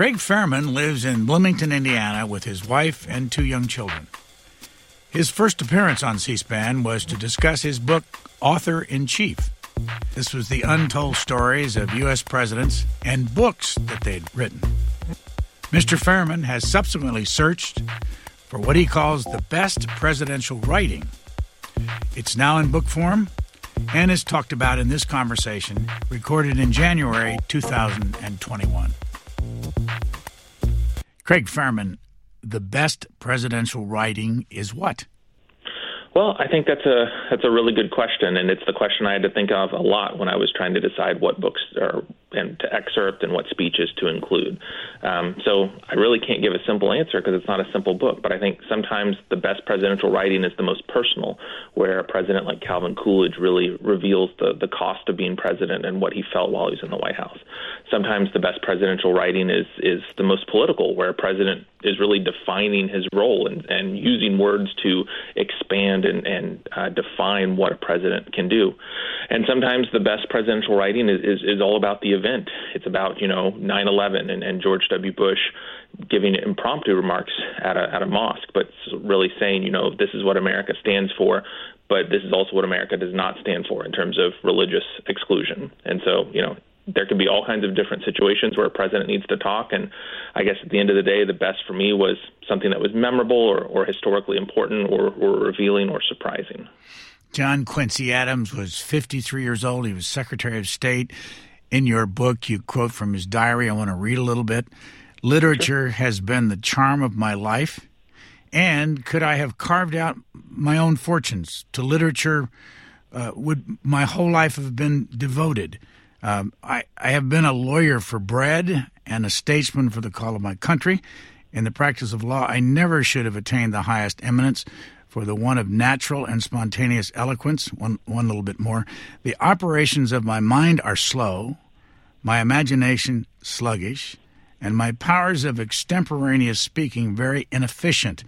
Craig Fehrman lives in Bloomington, Indiana, with his wife and two young children. His first appearance on C SPAN was to discuss his book, Author in Chief. This was the untold stories of U.S. presidents and books that they'd written. Mr. Fehrman has subsequently searched for what he calls the best presidential writing. It's now in book form and is talked about in this conversation, recorded in January 2021. Craig Fehrman, the best presidential writing is what? Well, I think that's a that's a really good question, and it's the question I had to think of a lot when I was trying to decide what books are and to excerpt and what speeches to include. Um, so I really can't give a simple answer because it's not a simple book. But I think sometimes the best presidential writing is the most personal, where a president like Calvin Coolidge really reveals the the cost of being president and what he felt while he was in the White House. Sometimes the best presidential writing is is the most political, where a president is really defining his role and, and using words to expand and, and uh, define what a president can do. And sometimes the best presidential writing is, is, is all about the event. It's about, you know, 9-11 and, and George W. Bush giving impromptu remarks at a, at a mosque, but really saying, you know, this is what America stands for, but this is also what America does not stand for in terms of religious exclusion. And so, you know, there can be all kinds of different situations where a president needs to talk. And I guess at the end of the day, the best for me was something that was memorable or, or historically important or, or revealing or surprising. John Quincy Adams was 53 years old. He was Secretary of State. In your book, you quote from his diary. I want to read a little bit. Literature has been the charm of my life. And could I have carved out my own fortunes to literature? Uh, would my whole life have been devoted? Um, I, I have been a lawyer for bread and a statesman for the call of my country. In the practice of law, I never should have attained the highest eminence for the one of natural and spontaneous eloquence. One, one little bit more. The operations of my mind are slow, my imagination sluggish, and my powers of extemporaneous speaking very inefficient.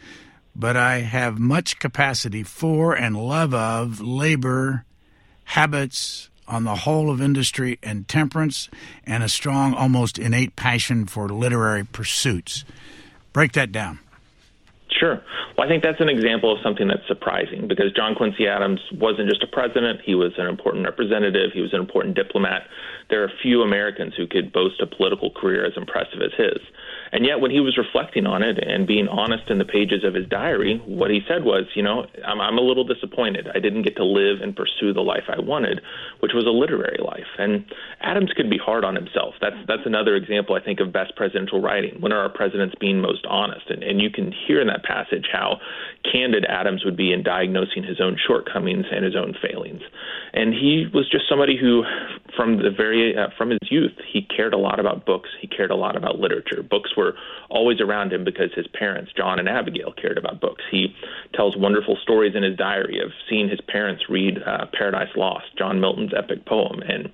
But I have much capacity for and love of labor, habits, on the whole of industry and temperance, and a strong, almost innate passion for literary pursuits. Break that down. Sure. Well, I think that's an example of something that's surprising because John Quincy Adams wasn't just a president, he was an important representative, he was an important diplomat. There are few Americans who could boast a political career as impressive as his. And yet, when he was reflecting on it and being honest in the pages of his diary, what he said was, you know, I'm, I'm a little disappointed. I didn't get to live and pursue the life I wanted, which was a literary life. And Adams could be hard on himself. That's that's another example, I think, of best presidential writing. When are our presidents being most honest? And, and you can hear in that passage how candid Adams would be in diagnosing his own shortcomings and his own failings. And he was just somebody who, from the very uh, from his youth, he cared a lot about books. He cared a lot about literature. Books were always around him because his parents, John and Abigail, cared about books. He tells wonderful stories in his diary of seeing his parents read uh, Paradise Lost, John Milton's epic poem, and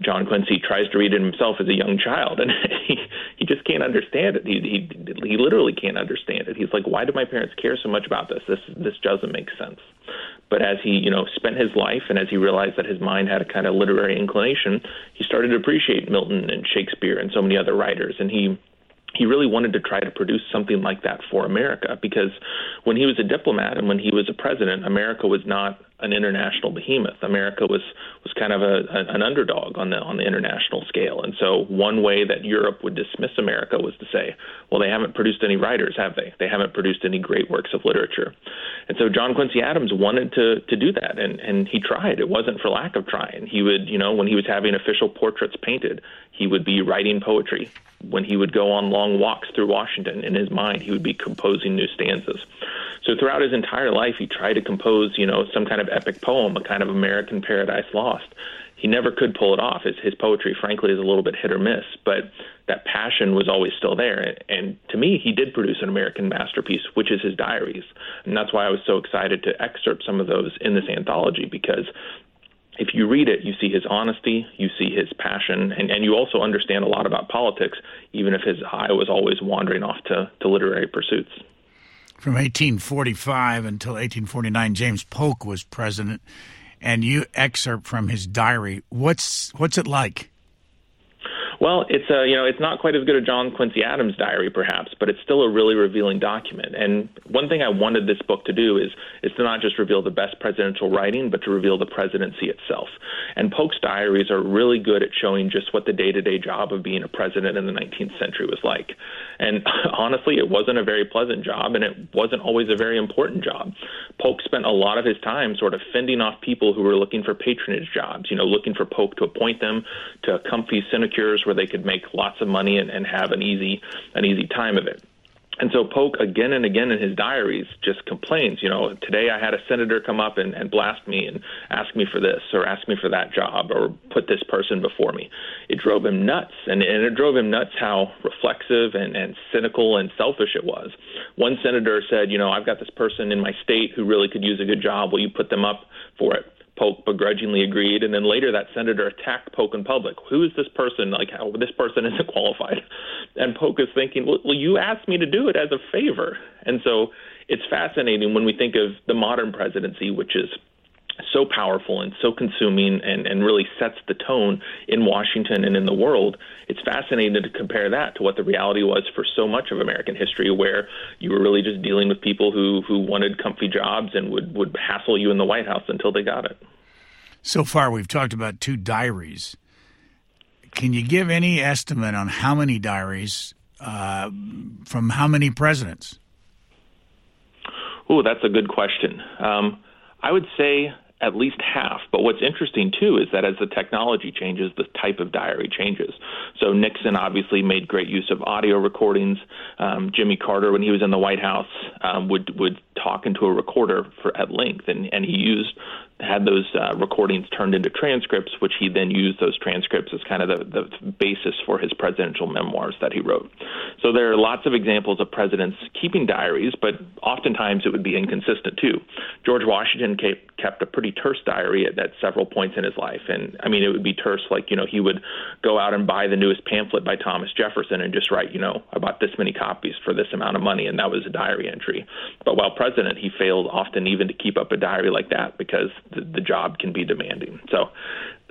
John Quincy tries to read it himself as a young child, and he he just can't understand it. He he he literally can't understand it. He's like, why do my parents care so much about this? This this doesn't make sense. But as he, you know, spent his life and as he realized that his mind had a kind of literary inclination, he started to appreciate Milton and Shakespeare and so many other writers. And he he really wanted to try to produce something like that for America because when he was a diplomat and when he was a president, America was not an international behemoth. America was was kind of a, an underdog on the on the international scale. And so one way that Europe would dismiss America was to say, well, they haven't produced any writers, have they? They haven't produced any great works of literature. And so John Quincy Adams wanted to to do that, and and he tried. It wasn't for lack of trying. He would, you know, when he was having official portraits painted, he would be writing poetry. When he would go on long walks through Washington, in his mind, he would be composing new stanzas. So throughout his entire life, he tried to compose, you know, some kind of epic poem, a kind of American Paradise Lost. He never could pull it off. His, his poetry, frankly, is a little bit hit or miss, but that passion was always still there. And to me, he did produce an American masterpiece, which is his diaries. And that's why I was so excited to excerpt some of those in this anthology because if you read it, you see his honesty, you see his passion, and, and you also understand a lot about politics, even if his eye was always wandering off to, to literary pursuits. From 1845 until 1849, James Polk was president, and you excerpt from his diary. What's what's it like? Well, it's a you know it's not quite as good as John Quincy Adams' diary, perhaps, but it's still a really revealing document. And one thing I wanted this book to do is is to not just reveal the best presidential writing, but to reveal the presidency itself. And Polk's diaries are really good at showing just what the day-to-day job of being a president in the 19th century was like. And honestly, it wasn't a very pleasant job, and it wasn't always a very important job. Polk spent a lot of his time sort of fending off people who were looking for patronage jobs. You know, looking for Polk to appoint them to comfy sinecures where they could make lots of money and, and have an easy an easy time of it. And so Polk again and again in his diaries just complains, you know, today I had a senator come up and, and blast me and ask me for this or ask me for that job or put this person before me. It drove him nuts. And, and it drove him nuts how reflexive and, and cynical and selfish it was. One senator said, you know, I've got this person in my state who really could use a good job. Will you put them up for it? Polk begrudgingly agreed, and then later that senator attacked Polk in public. Who is this person? Like, how, this person isn't qualified. And Polk is thinking, well, well, you asked me to do it as a favor. And so it's fascinating when we think of the modern presidency, which is so powerful and so consuming and, and really sets the tone in Washington and in the world. It's fascinating to compare that to what the reality was for so much of American history, where you were really just dealing with people who, who wanted comfy jobs and would, would hassle you in the White House until they got it. So far, we've talked about two diaries. Can you give any estimate on how many diaries uh, from how many presidents? Oh, that's a good question. Um, I would say at least half. But what's interesting too is that as the technology changes, the type of diary changes. So Nixon obviously made great use of audio recordings. Um, Jimmy Carter, when he was in the White House, um, would would talk into a recorder for at length, and and he used had those uh, recordings turned into transcripts, which he then used those transcripts as kind of the, the basis for his presidential memoirs that he wrote. So there are lots of examples of presidents keeping diaries, but oftentimes it would be inconsistent too. George Washington kept, a pretty terse diary at, at several points in his life, and I mean it would be terse like you know he would go out and buy the newest pamphlet by Thomas Jefferson and just write you know I bought this many copies for this amount of money, and that was a diary entry. But while president, he failed often even to keep up a diary like that because the, the job can be demanding. So,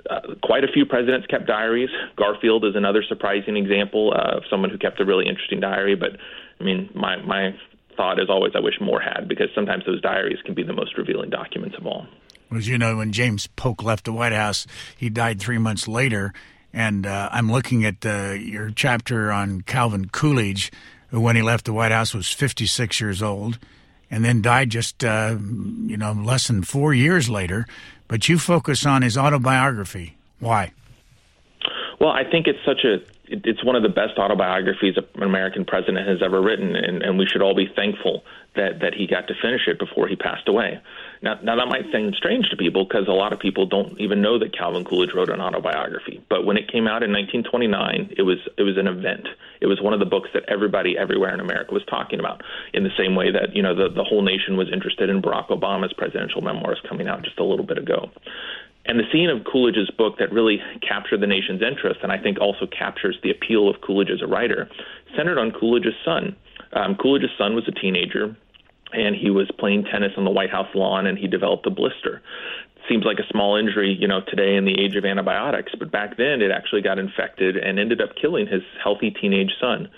uh, quite a few presidents kept diaries. Garfield is another surprising example uh, of someone who kept a really interesting diary. But I mean, my my thought is always I wish more had because sometimes those diaries can be the most revealing documents of all. As you know, when James Polk left the White House, he died three months later. And uh, I'm looking at uh, your chapter on Calvin Coolidge, who, when he left the White House, was 56 years old and then died just uh, you know less than four years later. But you focus on his autobiography. Why? Well, I think it's such a it's one of the best autobiographies an American president has ever written, and, and we should all be thankful that that he got to finish it before he passed away. Now, now that might seem strange to people because a lot of people don't even know that Calvin Coolidge wrote an autobiography. But when it came out in 1929, it was it was an event. It was one of the books that everybody everywhere in America was talking about. In the same way that you know the the whole nation was interested in Barack Obama's presidential memoirs coming out just a little bit ago. And the scene of Coolidge's book that really captured the nation's interest, and I think also captures the appeal of Coolidge as a writer, centered on Coolidge's son. Um, Coolidge's son was a teenager and he was playing tennis on the White House lawn and he developed a blister. Seems like a small injury, you know, today in the age of antibiotics, but back then it actually got infected and ended up killing his healthy teenage son.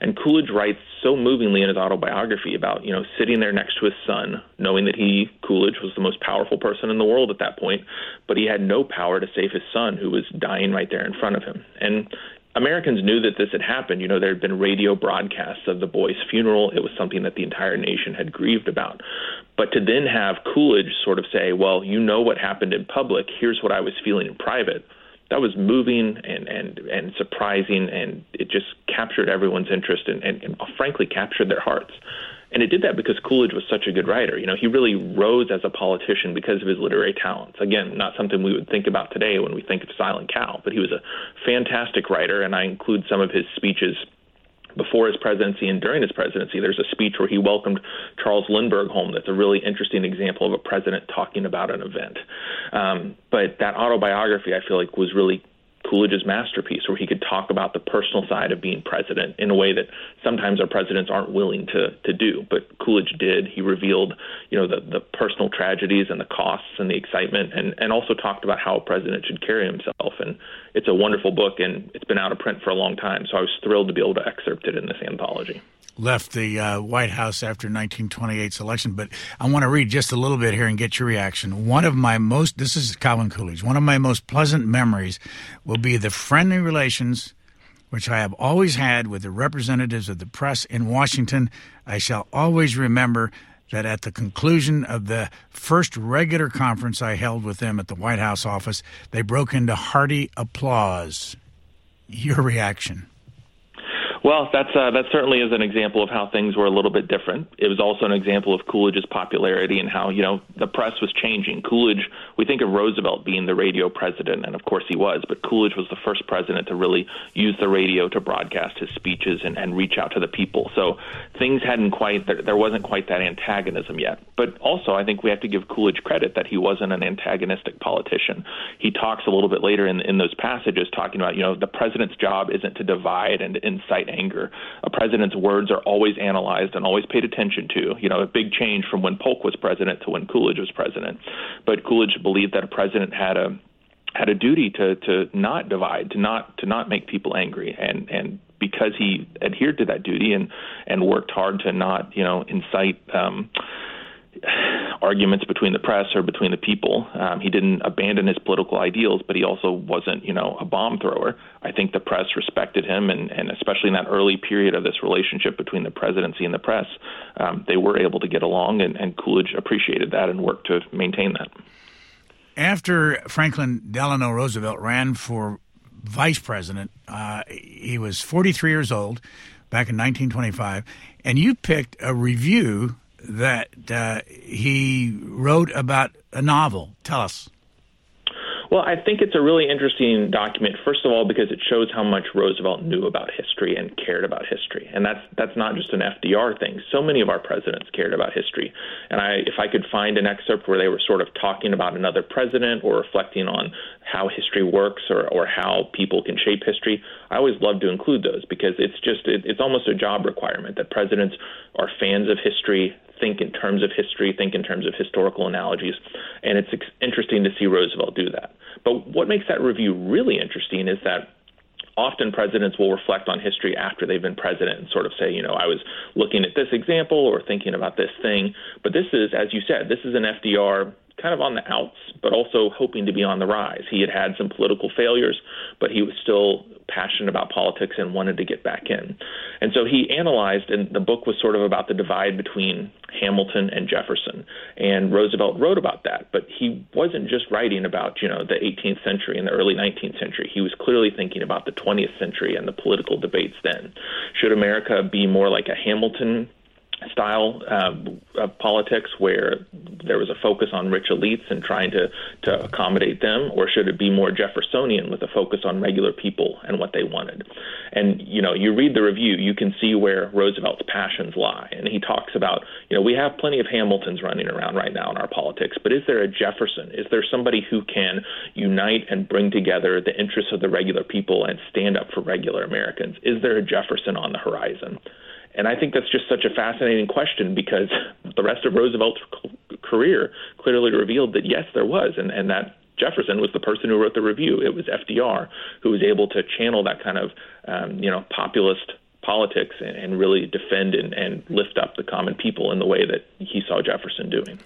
And Coolidge writes so movingly in his autobiography about, you know, sitting there next to his son, knowing that he, Coolidge, was the most powerful person in the world at that point, but he had no power to save his son who was dying right there in front of him. And Americans knew that this had happened. You know, there had been radio broadcasts of the boy's funeral. It was something that the entire nation had grieved about. But to then have Coolidge sort of say, well, you know what happened in public, here's what I was feeling in private, that was moving and, and, and surprising, and it just captured everyone's interest and, and, and frankly captured their hearts. And it did that because Coolidge was such a good writer. You know, he really rose as a politician because of his literary talents. Again, not something we would think about today when we think of Silent Cal, but he was a fantastic writer, and I include some of his speeches before his presidency and during his presidency. There's a speech where he welcomed Charles Lindbergh home. That's a really interesting example of a president talking about an event. Um, but that autobiography, I feel like, was really Coolidge's masterpiece, where he could talk about the personal side of being president in a way that sometimes our presidents aren't willing to to do. But Coolidge did. He revealed, you know, the the personal tragedies and the costs and the excitement, and and also talked about how a president should carry himself. And it's a wonderful book, and it's been out of print for a long time. So I was thrilled to be able to excerpt it in this anthology left the uh, White House after 1928's election. But I want to read just a little bit here and get your reaction. One of my most, this is Calvin Coolidge, one of my most pleasant memories will be the friendly relations which I have always had with the representatives of the press in Washington. I shall always remember that at the conclusion of the first regular conference I held with them at the White House office, they broke into hearty applause. Your reaction? Well, that's uh, that certainly is an example of how things were a little bit different. It was also an example of Coolidge's popularity and how you know the press was changing. Coolidge, we think of Roosevelt being the radio president, and of course he was, but Coolidge was the first president to really use the radio to broadcast his speeches and, and reach out to the people. So things hadn't quite there, there wasn't quite that antagonism yet. But also, I think we have to give Coolidge credit that he wasn't an antagonistic politician. He talks a little bit later in in those passages talking about you know the president's job isn't to divide and incite anger. A president's words are always analyzed and always paid attention to. You know, a big change from when Polk was president to when Coolidge was president. But Coolidge believed that a president had a had a duty to to not divide, to not to not make people angry, and and because he adhered to that duty and and worked hard to not you know incite um, arguments between the press or between the people. Um, he didn't abandon his political ideals, but he also wasn't, you know, a bomb thrower. I think the press respected him, and, and especially in that early period of this relationship between the presidency and the press, um, they were able to get along, and, and Coolidge appreciated that and worked to maintain that. After Franklin Delano Roosevelt ran for vice president, uh, he was 43 years old back in 1925, and you picked a review that uh, he wrote about a novel. Tell us. Well, I think it's a really interesting document. First of all, because it shows how much Roosevelt knew about history and cared about history, and that's that's not just an FDR thing. So many of our presidents cared about history, and I, if I could find an excerpt where they were sort of talking about another president or reflecting on how history works or or how people can shape history, I always love to include those because it's just it, it's almost a job requirement that presidents are fans of history, think in terms of history, think in terms of historical analogies, and it's ex- interesting to see Roosevelt do that. But what makes that review really interesting is that often presidents will reflect on history after they've been president and sort of say, you know, I was looking at this example or thinking about this thing. But this is, as you said, this is an FDR kind of on the outs, but also hoping to be on the rise. He had had some political failures, but he was still passionate about politics and wanted to get back in. And so he analyzed, and the book was sort of about the divide between Hamilton and Jefferson. And Roosevelt wrote about that, but he wasn't just writing about, you know, the 18th century and the early 19th century. He was clearly thinking about the 20th century and the political debates then. Should America be more like a Hamilton style uh, of politics where there was a focus on rich elites and trying to, to accommodate them, or should it be more Jeffersonian with a focus on regular people and what they wanted? And you know, you read the review, you can see where Roosevelt's passions lie, and he talks about, you know, we have plenty of Hamiltons running around right now in our politics, but is there a Jefferson? Is there somebody who can unite and bring together the interests of the regular people and stand up for regular Americans? Is there a Jefferson on the horizon? And I think that's just such a fascinating question because the rest of Roosevelt's career clearly revealed that yes, there was, and, and that Jefferson was the person who wrote the review. It was FDR who was able to channel that kind of um, you know populist politics and, and really defend and, and lift up the common people in the way that he saw Jefferson doing.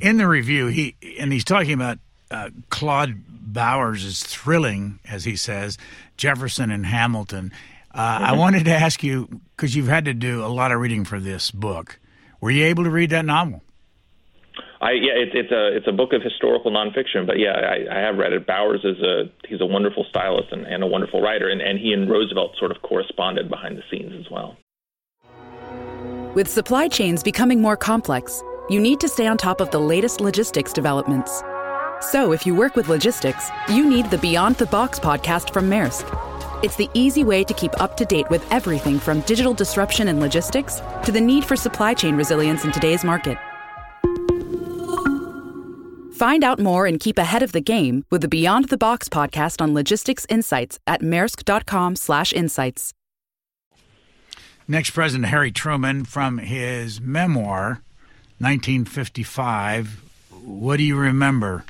In the review, he and he's talking about uh, Claude Bowers is thrilling, as he says, Jefferson and Hamilton. Uh, I wanted to ask you because you've had to do a lot of reading for this book. Were you able to read that novel? I yeah, it's it's a it's a book of historical nonfiction, but yeah, I, I have read it. Bowers is a he's a wonderful stylist and, and a wonderful writer, and, and he and Roosevelt sort of corresponded behind the scenes as well. With supply chains becoming more complex, you need to stay on top of the latest logistics developments. So, if you work with logistics, you need the Beyond the Box podcast from Maersk. It's the easy way to keep up to date with everything from digital disruption and logistics to the need for supply chain resilience in today's market. Find out more and keep ahead of the game with the Beyond the Box podcast on logistics insights at maersk.com/insights. Next President Harry Truman from his memoir 1955. What do you remember?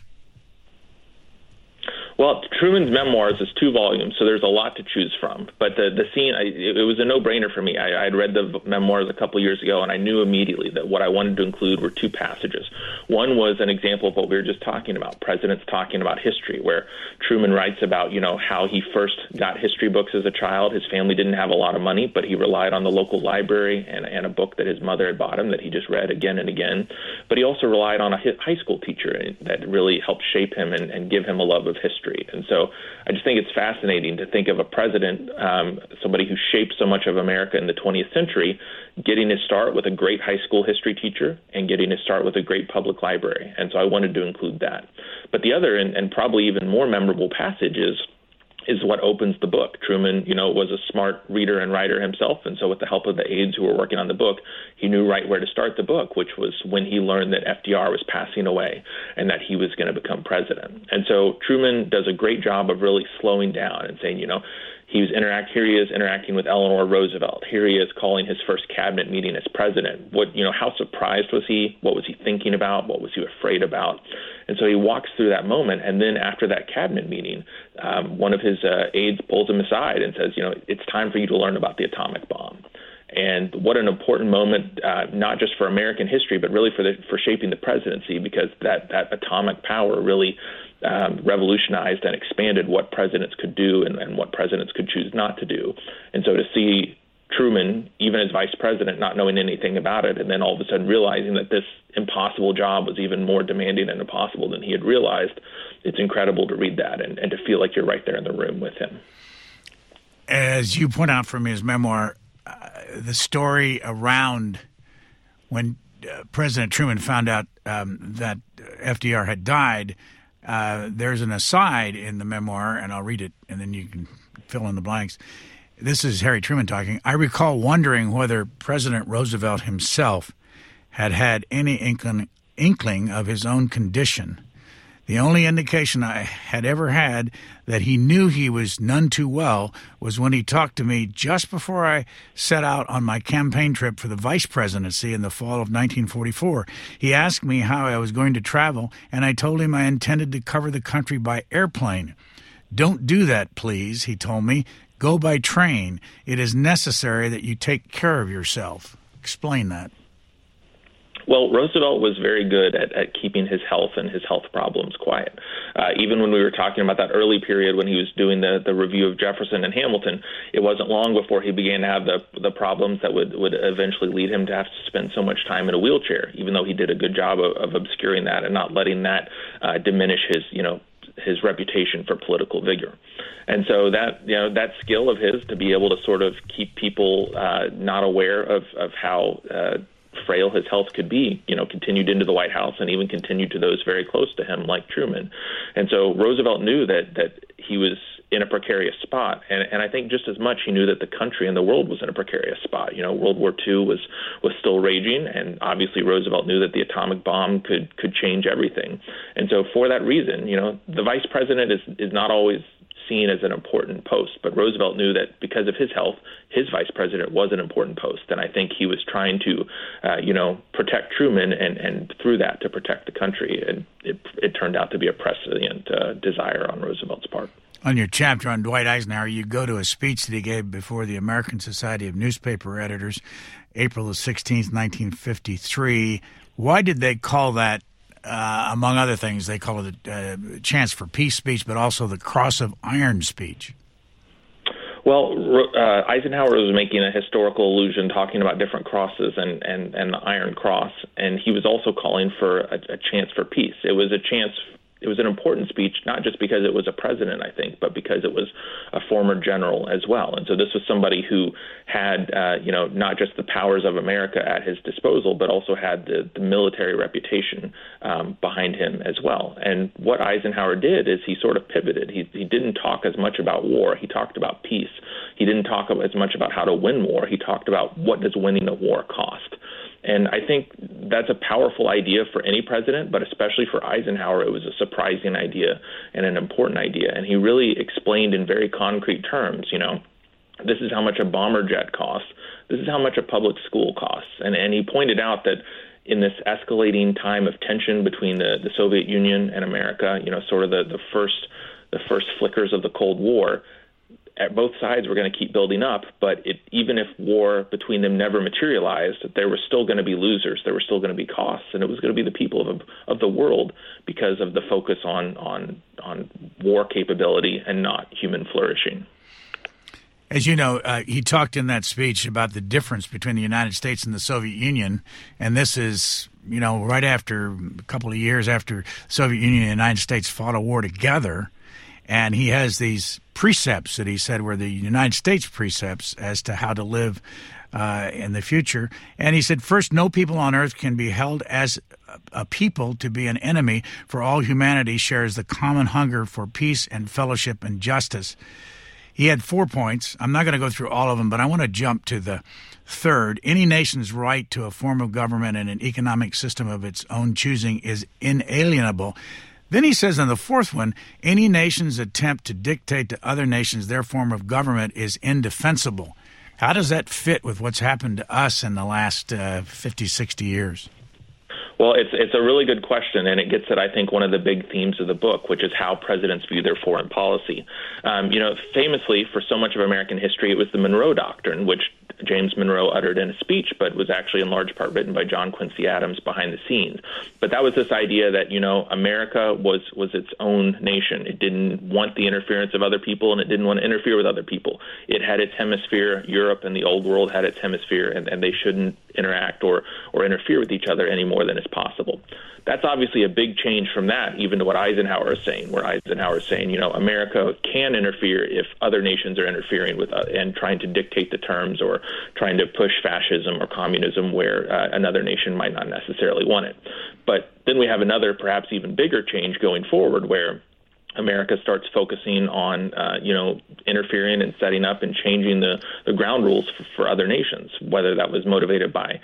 Well, Truman's memoirs is two volumes, so there's a lot to choose from. But the the scene, I, it was a no-brainer for me. I, I'd read the memoirs a couple years ago, and I knew immediately that what I wanted to include were two passages. One was an example of what we were just talking about: presidents talking about history, where Truman writes about you know how he first got history books as a child. His family didn't have a lot of money, but he relied on the local library and, and a book that his mother had bought him that he just read again and again. But he also relied on a high school teacher eh, that really helped shape him and, and give him a love of history. And so I just think it's fascinating to think of a president, um, somebody who shaped so much of America in the 20th century, getting his start with a great high school history teacher and getting his start with a great public library. And so I wanted to include that. But the other, and, and probably even more memorable passage is is what opens the book. Truman, you know, was a smart reader and writer himself, and so with the help of the aides who were working on the book, he knew right where to start the book, which was when he learned that FDR was passing away and that he was going to become president. And so Truman does a great job of really slowing down and saying, you know, he was interact here he is interacting with Eleanor Roosevelt. Here he is calling his first cabinet meeting as president. What you know, how surprised was he? What was he thinking about? What was he afraid about? And so he walks through that moment, and then after that cabinet meeting, um, one of his uh, aides pulls him aside and says, you know, it's time for you to learn about the atomic bomb. And what an important moment, uh, not just for American history, but really for the, for shaping the presidency, because that that atomic power really um, revolutionized and expanded what presidents could do and, and what presidents could choose not to do. And so to see Truman, even as vice president, not knowing anything about it, and then all of a sudden realizing that this impossible job was even more demanding and impossible than he had realized, it's incredible to read that and, and to feel like you're right there in the room with him. As you point out from his memoir, uh, the story around when uh, President Truman found out um, that FDR had died uh, there's an aside in the memoir, and I'll read it, and then you can fill in the blanks. This is Harry Truman talking. I recall wondering whether President Roosevelt himself had had any inkling, inkling of his own condition the only indication I had ever had that he knew he was none too well was when he talked to me just before I set out on my campaign trip for the vice presidency in the fall of 1944. He asked me how I was going to travel, and I told him I intended to cover the country by airplane. Don't do that, please, he told me. Go by train. It is necessary that you take care of yourself. Explain that. Well, Roosevelt was very good at, at keeping his health and his health problems quiet. Uh, even when we were talking about that early period when he was doing the, the review of Jefferson and Hamilton, it wasn't long before he began to have the, the problems that would, would eventually lead him to have to spend so much time in a wheelchair, even though he did a good job of, of obscuring that and not letting that uh, diminish his, you know, his reputation for political vigor. And so that you know that skill of his to be able to sort of keep people uh, not aware of of how uh, frail his health could be, you know, continued into the White House and even continued to those very close to him, like Truman. And so Roosevelt knew that that he was in a precarious spot, and and I think just as much he knew that the country and the world was in a precarious spot. You know, World War II was was still raging, and obviously Roosevelt knew that the atomic bomb could could change everything. And so for that reason, you know, the vice president is is not always seen as an important post. But Roosevelt knew that because of his health, his vice president was an important post, and I think he was trying to, uh, you know, protect Truman and and through that to protect the country. And it it turned out to be a prescient uh, desire on Roosevelt's part. On your chapter on Dwight Eisenhower, you go to a speech that he gave before the American Society of Newspaper Editors, April the 16th, 1953. Why did they call that uh, among other things, they call it a uh, chance for peace speech, but also the cross of iron speech. Well, uh, Eisenhower was making a historical allusion, talking about different crosses and, and, and the Iron Cross, and he was also calling for a, a chance for peace. It was a chance it was an important speech, not just because it was a president, I think, but because it was a former general as well. And so this was somebody who had, uh, you know, not just the powers of America at his disposal, but also had the, the military reputation um, behind him as well. And what Eisenhower did is he sort of pivoted. He, he didn't talk as much about war. He talked about peace. He didn't talk as much about how to win war. He talked about what does winning a war cost. And I think that's a powerful idea for any president, but especially for Eisenhower, it was a surprising idea and an important idea. And he really explained in very concrete terms, you know, this is how much a bomber jet costs. This is how much a public school costs. And and he pointed out that in this escalating time of tension between the, the Soviet Union and America, you know, sort of the, the first the first flickers of the Cold War, both sides were going to keep building up, but it, even if war between them never materialized, there were still going to be losers. There were still going to be costs, and it was going to be the people of of the world because of the focus on on on war capability and not human flourishing. As you know, uh, he talked in that speech about the difference between the United States and the Soviet Union, and this is, you know, right after a couple of years after Soviet Union and United States fought a war together, and he has these precepts that he said were the United States precepts as to how to live uh, in the future. And he said, first, no people on earth can be held as a people to be an enemy, for all humanity shares the common hunger for peace and fellowship and justice. He had four points. I'm not going to go through all of them, but I want to jump to the third. Any nation's right to a form of government and an economic system of its own choosing is inalienable. Then he says in the fourth one, any nation's attempt to dictate to other nations their form of government is indefensible. How does that fit with what's happened to us in the last uh, 50, 60 years? Well, it's it's a really good question, and it gets at I think one of the big themes of the book, which is how presidents view their foreign policy. Um, you know, famously for so much of American history, it was the Monroe Doctrine, which James Monroe uttered in a speech, but was actually in large part written by John Quincy Adams behind the scenes. But that was this idea that you know America was was its own nation. It didn't want the interference of other people, and it didn't want to interfere with other people. It had its hemisphere. Europe and the Old World had its hemisphere, and, and they shouldn't interact or or interfere with each other any more than is possible. That's obviously a big change from that, even to what Eisenhower is saying, where Eisenhower is saying, you know, America can interfere if other nations are interfering with uh, and trying to dictate the terms or trying to push fascism or communism where uh, another nation might not necessarily want it. But then we have another, perhaps even bigger change going forward, where America starts focusing on, uh, you know, interfering and setting up and changing the, the ground rules for, for other nations, whether that was motivated by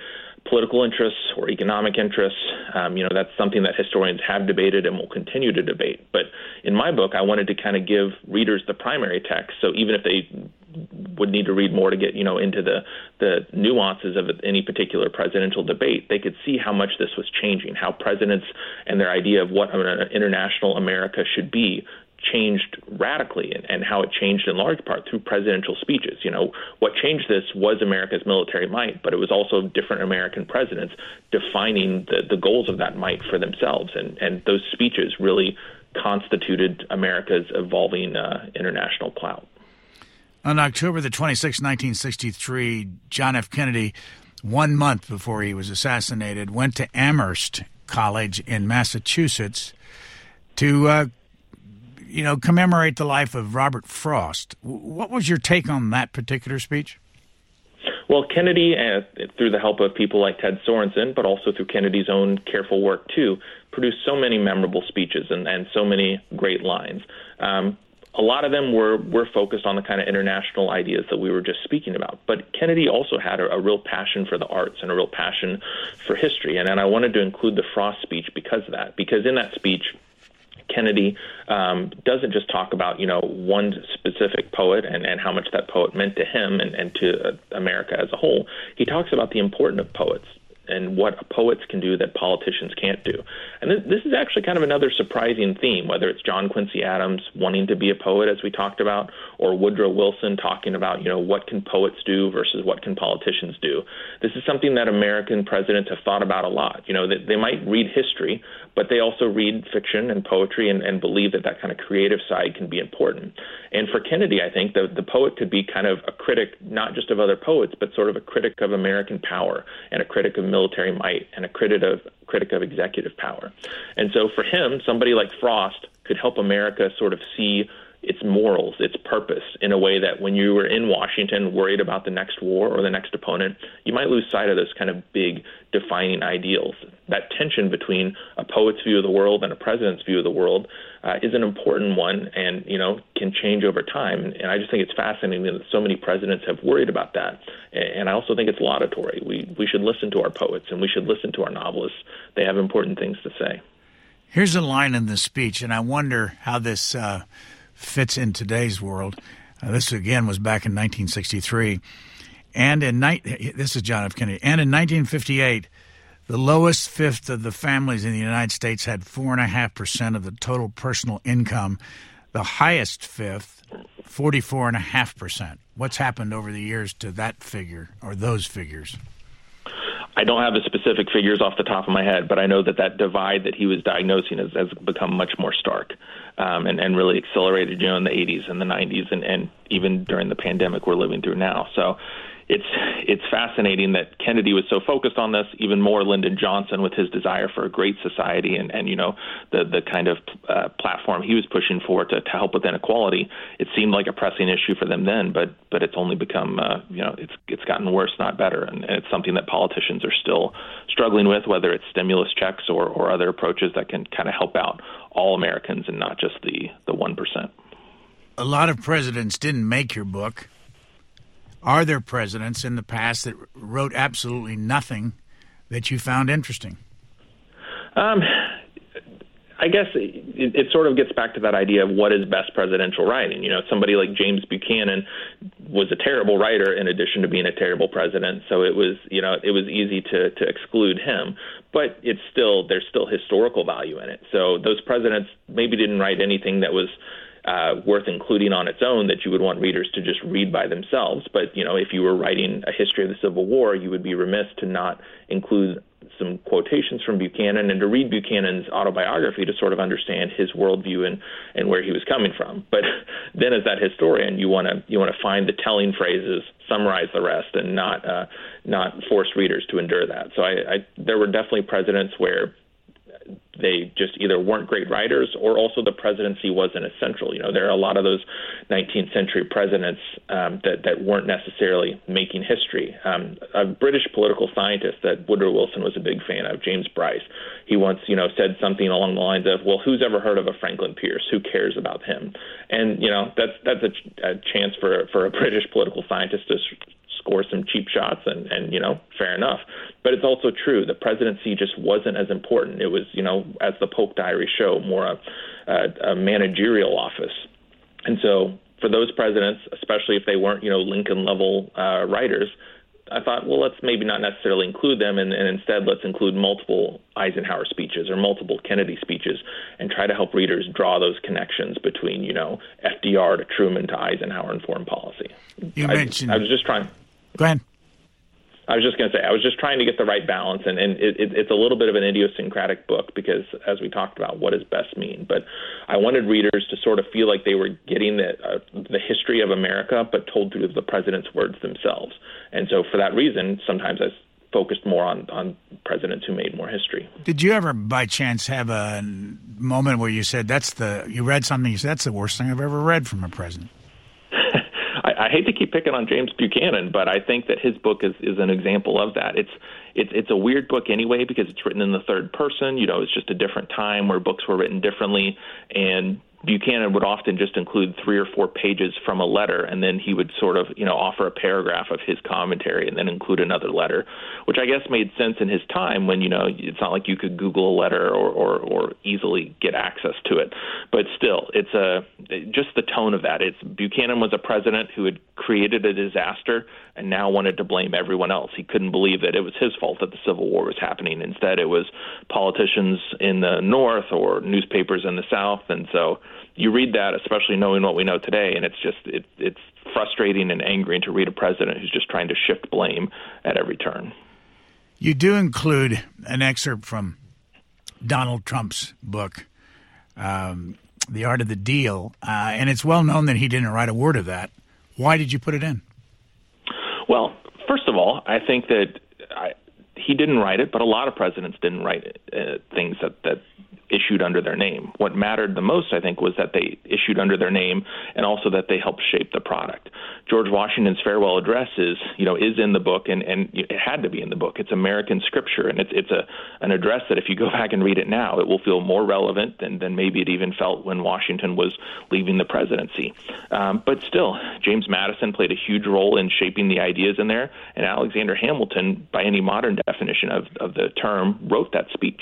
political interests or economic interests. Um, you know, that's something that historians have debated and will continue to debate. But in my book, I wanted to kind of give readers the primary text. So even if they would need to read more to get you know into the the nuances of any particular presidential debate, they could see how much this was changing, how presidents and their idea of what an international America should be changed radically and, and how it changed in large part through presidential speeches. You know, what changed this was America's military might, but it was also different American presidents defining the, the goals of that might for themselves. And, and those speeches really constituted America's evolving uh, international clout. On October the 26th, 1963, John F. Kennedy, one month before he was assassinated, went to Amherst College in Massachusetts to uh, you know, commemorate the life of Robert Frost. What was your take on that particular speech? Well, Kennedy, uh, through the help of people like Ted Sorensen, but also through Kennedy's own careful work too, produced so many memorable speeches and, and so many great lines. Um, a lot of them were were focused on the kind of international ideas that we were just speaking about. But Kennedy also had a, a real passion for the arts and a real passion for history, and, and I wanted to include the Frost speech because of that. Because in that speech, Kennedy um, doesn't just talk about you know one specific poet and, and how much that poet meant to him and, and to uh, America as a whole. He talks about the importance of poets and what poets can do that politicians can't do. And this, this is actually kind of another surprising theme, whether it's John Quincy Adams wanting to be a poet, as we talked about, or Woodrow Wilson talking about, you know, what can poets do versus what can politicians do. This is something that American presidents have thought about a lot. You know, they, they might read history, but they also read fiction and poetry and, and believe that that kind of creative side can be important. And for Kennedy, I think the, the poet could be kind of a critic, not just of other poets, but sort of a critic of American power and a critic of military might and a critic of critic of executive power. And so for him, somebody like Frost could help America sort of see its morals, its purpose, in a way that when you were in Washington worried about the next war or the next opponent, you might lose sight of those kind of big defining ideals. That tension between a poet's view of the world and a president's view of the world uh, is an important one, and you know can change over time. And I just think it's fascinating that so many presidents have worried about that. And I also think it's laudatory. We we should listen to our poets and we should listen to our novelists. They have important things to say. Here's a line in the speech, and I wonder how this uh, fits in today's world. Uh, this again was back in 1963, and in ni- this is John F. Kennedy. And in 1958, the lowest fifth of the families in the United States had four and a half percent of the total personal income. The highest fifth, 44 and a half percent. What's happened over the years to that figure or those figures? I don't have the specific figures off the top of my head, but I know that that divide that he was diagnosing has, has become much more stark um, and, and really accelerated, you know, in the 80s and the 90s and, and even during the pandemic we're living through now. So it's it's fascinating that Kennedy was so focused on this. Even more, Lyndon Johnson, with his desire for a great society and and you know the the kind of uh, platform he was pushing for to, to help with inequality. It seemed like a pressing issue for them then, but but it's only become uh, you know it's it's gotten worse, not better, and, and it's something that politicians are still struggling with, whether it's stimulus checks or or other approaches that can kind of help out all Americans and not just the the one percent. A lot of presidents didn't make your book are there presidents in the past that wrote absolutely nothing that you found interesting? Um, I guess it, it, sort of gets back to that idea of what is best presidential writing. You know, somebody like James Buchanan was a terrible writer in addition to being a terrible president, so it was you know it was easy to to exclude him. But it's still there's still historical value in it. So those presidents maybe didn't write anything that was uh, worth including on its own that you would want readers to just read by themselves. But you know, if you were writing a history of the Civil War, you would be remiss to not include some quotations from Buchanan and to read Buchanan's autobiography to sort of understand his worldview and, and where he was coming from. But then, as that historian, you want to you want to find the telling phrases, summarize the rest, and not uh, not force readers to endure that. So I, I there were definitely presidents where they just either weren't great writers or also the presidency wasn't essential. You know, there are a lot of those 19th century presidents um, that, that weren't necessarily making history. Um, a British political scientist that Woodrow Wilson was a big fan of, James Bryce, he once, you know, said something along the lines of, well, who's ever heard of a Franklin Pierce? Who cares about him? And, you know, that's, that's a, a chance for, for a British political scientist to score some cheap shots, and and you know, fair enough. But it's also true the presidency just wasn't as important. It was you know, as the Polk Diary show, more a, a, a managerial office, and so for those presidents, especially if they weren't you know Lincoln level uh, writers. I thought, well, let's maybe not necessarily include them, and, and, instead let's include multiple Eisenhower speeches or multiple Kennedy speeches, and try to help readers draw those connections between, you know, FDR to Truman to Eisenhower and foreign policy. You I, mentioned. I was just trying. Go ahead. I was just going to say, I was just trying to get the right balance, and, and it, it, it's a little bit of an idiosyncratic book because, as we talked about, what does best mean? But I wanted readers to sort of feel like they were getting the, uh, the history of America, but told through the president's words themselves. And so, for that reason, sometimes I focused more on, on presidents who made more history. Did you ever, by chance, have a moment where you said, that's the, you read something, you said, that's the worst thing I've ever read from a president? I, I hate to keep picking on James Buchanan, but I think that his book is, is an example of that. It's it's it's a weird book anyway because it's written in the third person. You know, it's just a different time where books were written differently, and Buchanan would often just include three or four pages from a letter, and then he would sort of, you know, offer a paragraph of his commentary and then include another letter, which I guess made sense in his time when, you know, it's not like you could Google a letter or, or, or easily get access to it. But still, it's a just the tone of that. It's Buchanan was a president who had created a disaster and now wanted to blame everyone else. He couldn't believe that it was his fault that the Civil War was happening. Instead, it was politicians in the North or newspapers in the South, and so you read that, especially knowing what we know today, and it's just it, it's frustrating and angering to read a president who's just trying to shift blame at every turn. You do include an excerpt from Donald Trump's book, um, "The Art of the Deal," uh, and it's well known that he didn't write a word of that. Why did you put it in? Well, first of all, I think that I, he didn't write it, but a lot of presidents didn't write uh, things that that issued under their name. What mattered the most, I think, was that they issued under their name and also that they helped shape the product. George Washington's farewell address is, you know, is in the book and, and it had to be in the book. It's American scripture and it's it's a an address that if you go back and read it now, it will feel more relevant than, than maybe it even felt when Washington was leaving the presidency. Um, but still, James Madison played a huge role in shaping the ideas in there, and Alexander Hamilton, by any modern definition of, of the term, wrote that speech.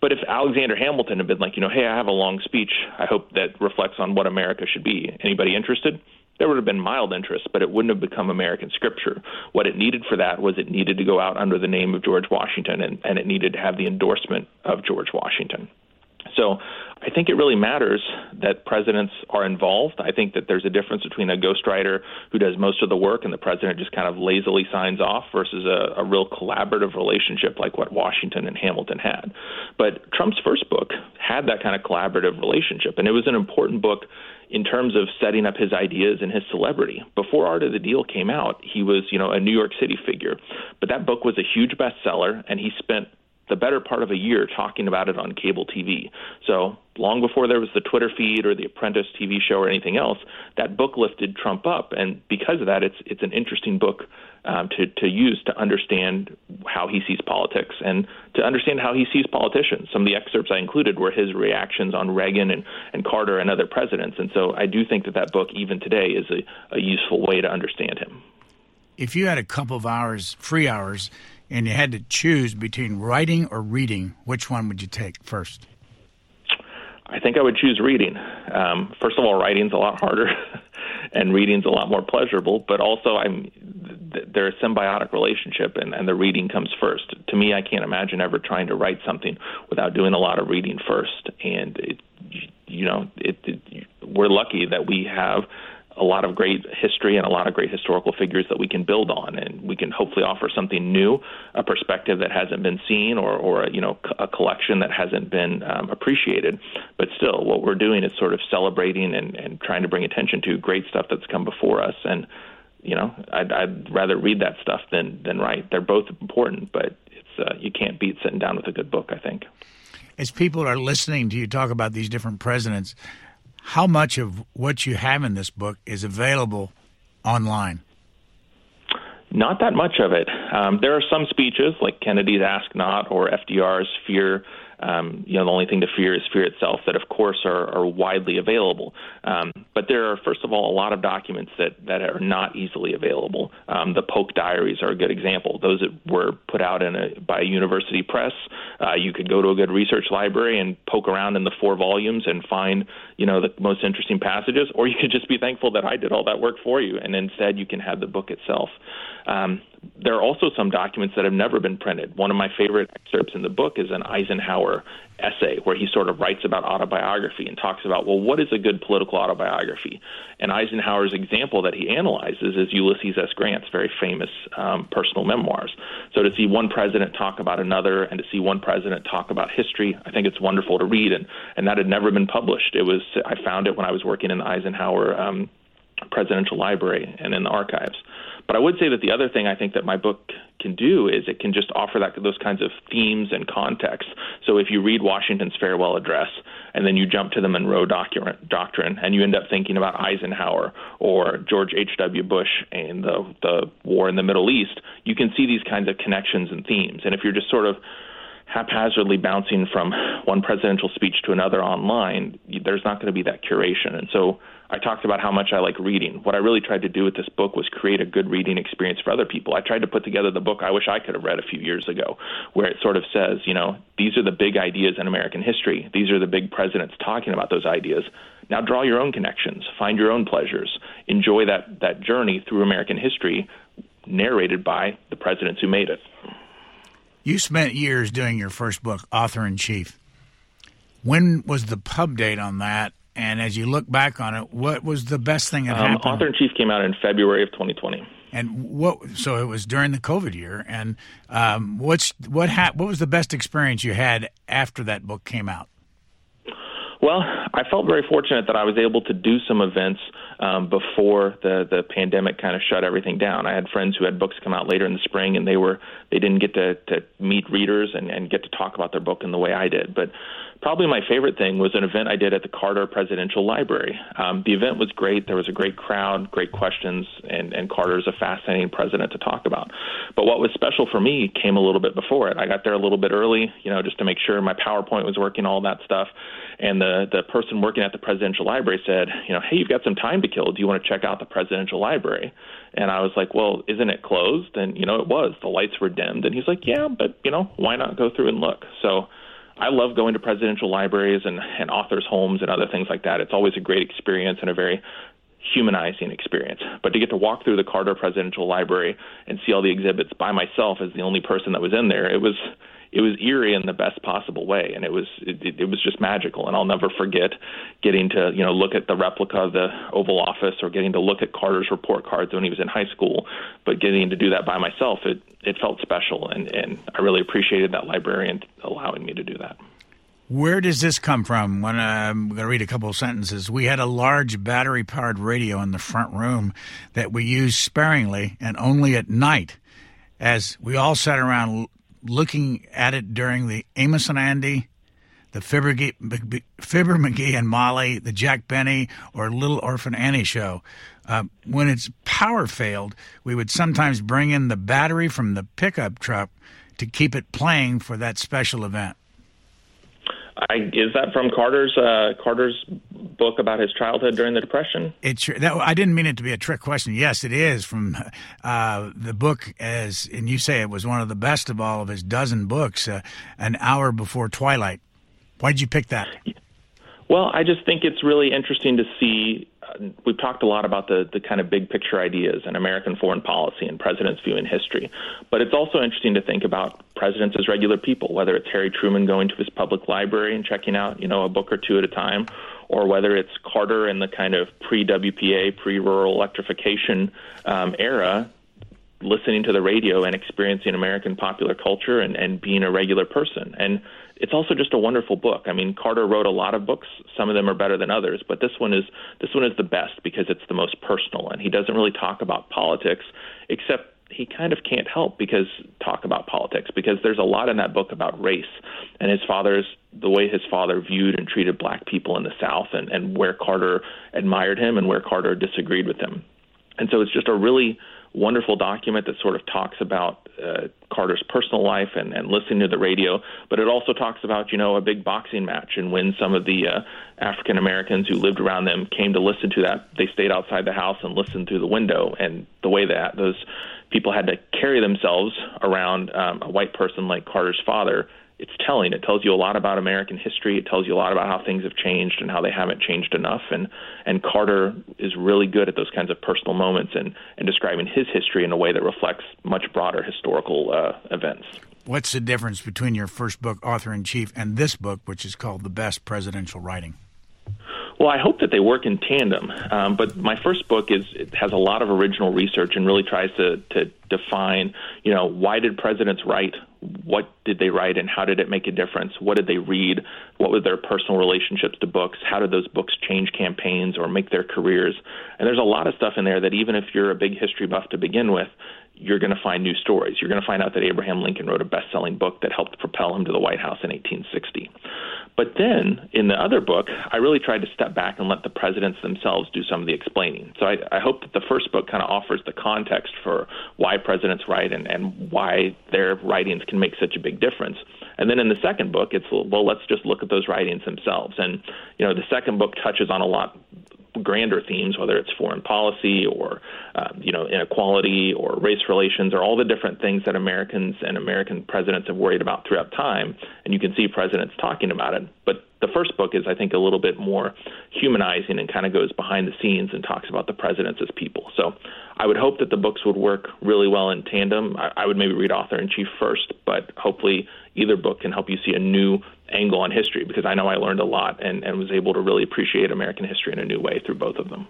But if Alexander Hamilton had been like, you know, hey, I have a long speech, I hope that reflects on what America should be. Anybody interested? There would have been mild interest, but it wouldn't have become American scripture. What it needed for that was it needed to go out under the name of George Washington, and, and it needed to have the endorsement of George Washington. So I think it really matters that presidents are involved. I think that there's a difference between a ghostwriter who does most of the work and the president just kind of lazily signs off versus a, a real collaborative relationship like what Washington and Hamilton had. But Trump's first book had that kind of collaborative relationship, and it was an important book in terms of setting up his ideas and his celebrity. Before Art of the Deal came out, he was, you know, a New York City figure. But that book was a huge bestseller, and he spent the better part of a year talking about it on cable TV. So long before there was the Twitter feed or the Apprentice TV show or anything else, that book lifted Trump up, and because of that, it's it's an interesting book um, to to use to understand how he sees politics and to understand how he sees politicians. Some of the excerpts I included were his reactions on Reagan and, and Carter and other presidents, and so I do think that that book, even today, is a, a useful way to understand him. If you had a couple of hours, free hours, and you had to choose between writing or reading, which one would you take first? I think I would choose reading. Um, first of all, writing's a lot harder, and reading's a lot more pleasurable. But also, I'm they're a symbiotic relationship, and, and the reading comes first. To me, I can't imagine ever trying to write something without doing a lot of reading first. And it, you know, it, it, we're lucky that we have a lot of great history and a lot of great historical figures that we can build on, and we can hopefully offer something new, a perspective that hasn't been seen, or, or a, you know, a collection that hasn't been um, appreciated. But still, what we're doing is sort of celebrating and, and trying to bring attention to great stuff that's come before us. And you know, I'd, I'd rather read that stuff than than write. They're both important, but it's uh, you can't beat sitting down with a good book. I think. As people are listening to you talk about these different presidents, how much of what you have in this book is available online? Not that much of it. Um, there are some speeches, like Kennedy's Ask Not or FDR's Fear um, you know, the only thing to fear is fear itself, that of course are, are widely available. Um, but there are, first of all, a lot of documents that, that are not easily available. Um, the Polk Diaries are a good example. Those that were put out in a, by a university press, uh, you could go to a good research library and poke around in the four volumes and find, you know, the most interesting passages, or you could just be thankful that I did all that work for you, and instead you can have the book itself. Um, there are also some documents that have never been printed. One of my favorite excerpts in the book is an Eisenhower essay where he sort of writes about autobiography and talks about, well, what is a good political autobiography? And Eisenhower's example that he analyzes is Ulysses S. Grant's very famous um, personal memoirs. So to see one president talk about another and to see one president talk about history, I think it's wonderful to read. And, and that had never been published. It was I found it when I was working in the Eisenhower um, Presidential Library and in the archives. But I would say that the other thing I think that my book can do is it can just offer that those kinds of themes and context. So if you read Washington's farewell address and then you jump to the Monroe doctrine, doctrine and you end up thinking about Eisenhower or George H.W. Bush and the the war in the Middle East, you can see these kinds of connections and themes. And if you're just sort of haphazardly bouncing from one presidential speech to another online, there's not going to be that curation. And so I talked about how much I like reading. What I really tried to do with this book was create a good reading experience for other people. I tried to put together the book I wish I could have read a few years ago, where it sort of says, you know, these are the big ideas in American history. These are the big presidents talking about those ideas. Now draw your own connections, find your own pleasures, enjoy that, that journey through American history narrated by the presidents who made it. You spent years doing your first book, Author in Chief. When was the pub date on that, and as you look back on it, what was the best thing that um, happened? Author in Chief came out in February of 2020. And what? So it was during the COVID year. And um, what's what? Ha- what was the best experience you had after that book came out? Well, I felt very fortunate that I was able to do some events um, before the the pandemic kind of shut everything down. I had friends who had books come out later in the spring, and they were they didn't get to to meet readers and and get to talk about their book in the way I did. But probably my favorite thing was an event I did at the Carter Presidential Library. Um, the event was great. There was a great crowd, great questions, and, and Carter's a fascinating president to talk about. But what was special for me came a little bit before it. I got there a little bit early, you know, just to make sure my PowerPoint was working, all that stuff. And the the person working at the presidential library said, you know, hey, you've got some time to kill. Do you want to check out the presidential library? And I was like, well, isn't it closed? And you know, it was. The lights were dimmed. And he's like, yeah, but you know, why not go through and look? So I love going to presidential libraries and, and authors' homes and other things like that. It's always a great experience and a very humanizing experience. But to get to walk through the Carter Presidential Library and see all the exhibits by myself as the only person that was in there, it was it was eerie in the best possible way, and it was it, it was just magical. And I'll never forget getting to you know look at the replica of the Oval Office or getting to look at Carter's report cards when he was in high school. But getting to do that by myself, it it felt special, and and I really appreciated that librarian allowing me to do that. Where does this come from? When uh, I'm going to read a couple of sentences. We had a large battery powered radio in the front room that we used sparingly and only at night as we all sat around looking at it during the Amos and Andy, the Fibber, Fibber McGee and Molly, the Jack Benny, or Little Orphan Annie show. Uh, when its power failed, we would sometimes bring in the battery from the pickup truck to keep it playing for that special event. I, is that from Carter's uh, Carter's book about his childhood during the Depression? It's that, I didn't mean it to be a trick question. Yes, it is from uh, the book as and you say it was one of the best of all of his dozen books. Uh, an hour before twilight. Why did you pick that? Well, I just think it's really interesting to see we've talked a lot about the, the kind of big picture ideas and American foreign policy and presidents' view in history. But it's also interesting to think about presidents as regular people, whether it's Harry Truman going to his public library and checking out, you know, a book or two at a time, or whether it's Carter in the kind of pre-WPA, pre-rural electrification um, era, listening to the radio and experiencing American popular culture and, and being a regular person. And it's also just a wonderful book. I mean, Carter wrote a lot of books. Some of them are better than others, but this one is this one is the best because it's the most personal, and he doesn't really talk about politics, except he kind of can't help because talk about politics because there's a lot in that book about race and his father's the way his father viewed and treated black people in the South, and and where Carter admired him and where Carter disagreed with him, and so it's just a really wonderful document that sort of talks about uh, Carter's personal life and, and listening to the radio, but it also talks about you know a big boxing match and when some of the uh, African Americans who lived around them came to listen to that, they stayed outside the house and listened through the window, and the way that those people had to carry themselves around um, a white person like Carter's father it's telling. It tells you a lot about American history. It tells you a lot about how things have changed and how they haven't changed enough. And and Carter is really good at those kinds of personal moments and and describing his history in a way that reflects much broader historical uh, events. What's the difference between your first book, Author in Chief, and this book, which is called The Best Presidential Writing? Well, I hope that they work in tandem. Um, but my first book is it has a lot of original research and really tries to to define, you know, why did presidents write? What did they write, and how did it make a difference? What did they read? What were their personal relationships to books? How did those books change campaigns or make their careers? And there's a lot of stuff in there that even if you're a big history buff to begin with, you're going to find new stories. You're going to find out that Abraham Lincoln wrote a best-selling book that helped propel him to the White House in 1860. But then in the other book, I really tried to step back and let the presidents themselves do some of the explaining. So I, I hope that the first book kind of offers the context for why presidents write and, and why their writings can make such a big difference. And then in the second book, it's well, let's just look at those writings themselves. And you know, the second book touches on a lot grander themes, whether it's foreign policy or uh, you know inequality or race relations, or all the different things that Americans and American presidents have worried about throughout time. And you can see presidents talking about it. But the first book is, I think, a little bit more humanizing and kind of goes behind the scenes and talks about the presidents as people. So I would hope that the books would work really well in tandem. I, I would maybe read Author in Chief first, but hopefully either book can help you see a new angle on history because I know I learned a lot and, and was able to really appreciate American history in a new way through both of them.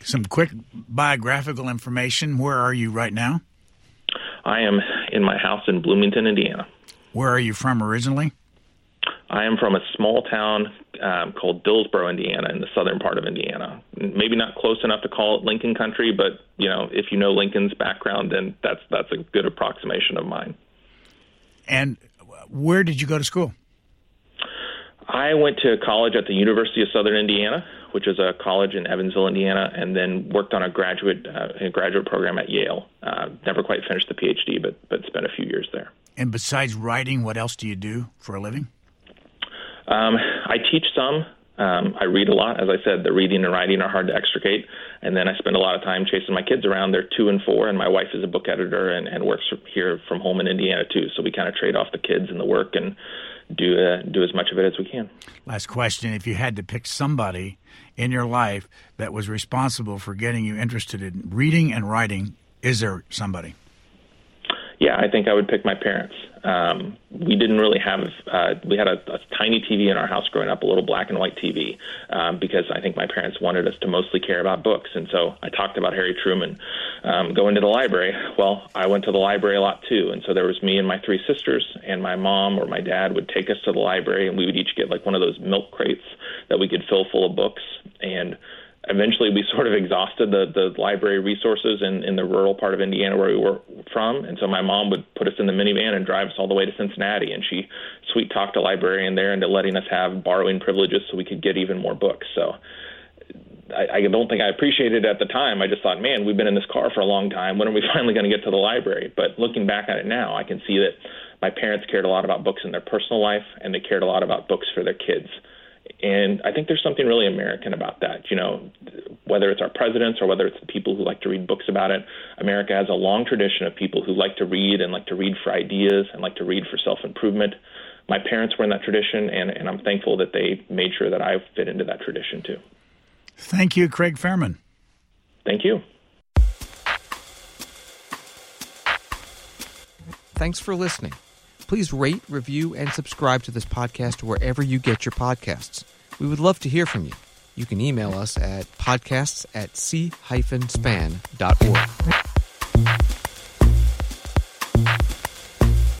Some quick biographical information. Where are you right now? I am in my house in Bloomington, Indiana. Where are you from originally? I am from a small town um, called Dillsboro, Indiana, in the southern part of Indiana. Maybe not close enough to call it Lincoln Country, but you know, if you know Lincoln's background, then that's that's a good approximation of mine. And where did you go to school? I went to college at the University of Southern Indiana, which is a college in Evansville, Indiana, and then worked on a graduate uh, a graduate program at Yale. Uh, never quite finished the PhD, but but spent a few years there. And besides writing, what else do you do for a living? Um, I teach some. Um, I read a lot. As I said, the reading and writing are hard to extricate. And then I spend a lot of time chasing my kids around. They're two and four, and my wife is a book editor and, and works here from home in Indiana too. So we kind of trade off the kids and the work and do uh, do as much of it as we can. Last question: If you had to pick somebody in your life that was responsible for getting you interested in reading and writing, is there somebody? Yeah, I think I would pick my parents. Um, we didn't really have, uh, we had a, a tiny TV in our house growing up, a little black and white TV, um, because I think my parents wanted us to mostly care about books. And so I talked about Harry Truman um, going to the library. Well, I went to the library a lot too. And so there was me and my three sisters, and my mom or my dad would take us to the library, and we would each get like one of those milk crates that we could fill full of books. And eventually we sort of exhausted the, the library resources in, in the rural part of Indiana where we were from. And so my mom would put us in the minivan and drive us all the way to Cincinnati. And she sweet talked a librarian there into letting us have borrowing privileges so we could get even more books. So I, I don't think I appreciated it at the time. I just thought, man, we've been in this car for a long time. When are we finally going to get to the library? But looking back at it now, I can see that my parents cared a lot about books in their personal life and they cared a lot about books for their kids. And I think there's something really American about that. You know, whether it's our presidents or whether it's the people who like to read books about it, America has a long tradition of people who like to read and like to read for ideas and like to read for self improvement. My parents were in that tradition, and, and I'm thankful that they made sure that I fit into that tradition too. Thank you, Craig Fehrman. Thank you. Thanks for listening. Please rate, review, and subscribe to this podcast wherever you get your podcasts. We would love to hear from you. You can email us at podcasts at c-span.org.